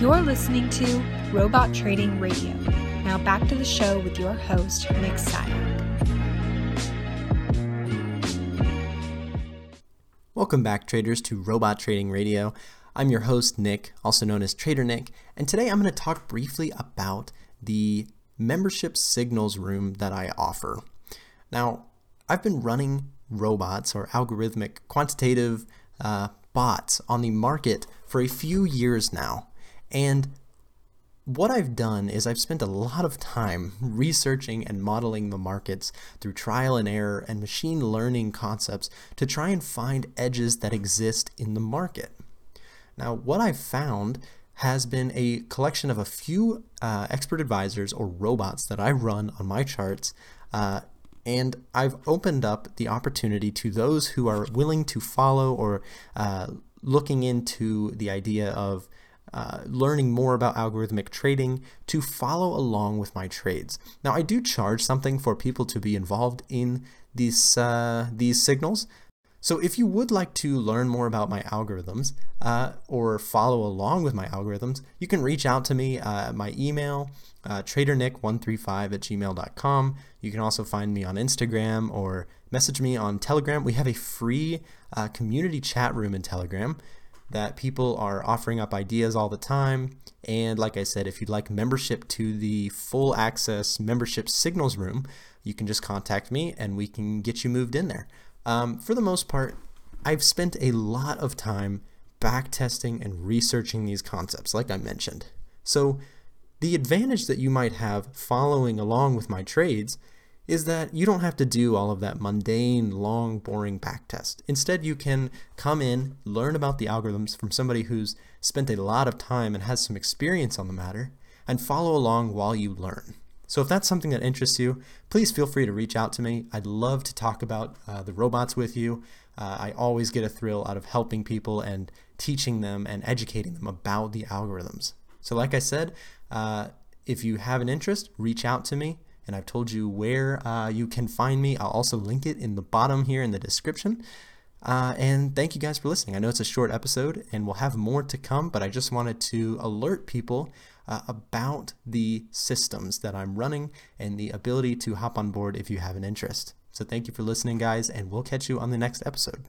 You're listening to Robot Trading Radio. Now back to the show with your host, Nick Styak. Welcome back, traders, to Robot Trading Radio. I'm your host, Nick, also known as Trader Nick, and today I'm going to talk briefly about the membership signals room that I offer. Now, I've been running robots or algorithmic quantitative uh, bots on the market for a few years now. And what I've done is I've spent a lot of time researching and modeling the markets through trial and error and machine learning concepts to try and find edges that exist in the market. Now, what I've found has been a collection of a few uh, expert advisors or robots that I run on my charts. Uh, and I've opened up the opportunity to those who are willing to follow or uh, looking into the idea of uh, learning more about algorithmic trading to follow along with my trades. Now, I do charge something for people to be involved in these uh, these signals. So if you would like to learn more about my algorithms uh, or follow along with my algorithms, you can reach out to me. Uh, my email, uh, tradernick135 at gmail.com. You can also find me on Instagram or message me on Telegram. We have a free uh, community chat room in Telegram that people are offering up ideas all the time. And like I said, if you'd like membership to the full access membership signals room, you can just contact me and we can get you moved in there. Um, for the most part, I've spent a lot of time back testing and researching these concepts, like I mentioned. So, the advantage that you might have following along with my trades is that you don't have to do all of that mundane, long, boring backtest. Instead, you can come in, learn about the algorithms from somebody who's spent a lot of time and has some experience on the matter, and follow along while you learn. So if that's something that interests you, please feel free to reach out to me. I'd love to talk about uh, the robots with you. Uh, I always get a thrill out of helping people and teaching them and educating them about the algorithms. So, like I said, uh, if you have an interest, reach out to me. And I've told you where uh, you can find me. I'll also link it in the bottom here in the description. Uh, and thank you guys for listening. I know it's a short episode and we'll have more to come, but I just wanted to alert people uh, about the systems that I'm running and the ability to hop on board if you have an interest. So thank you for listening, guys, and we'll catch you on the next episode.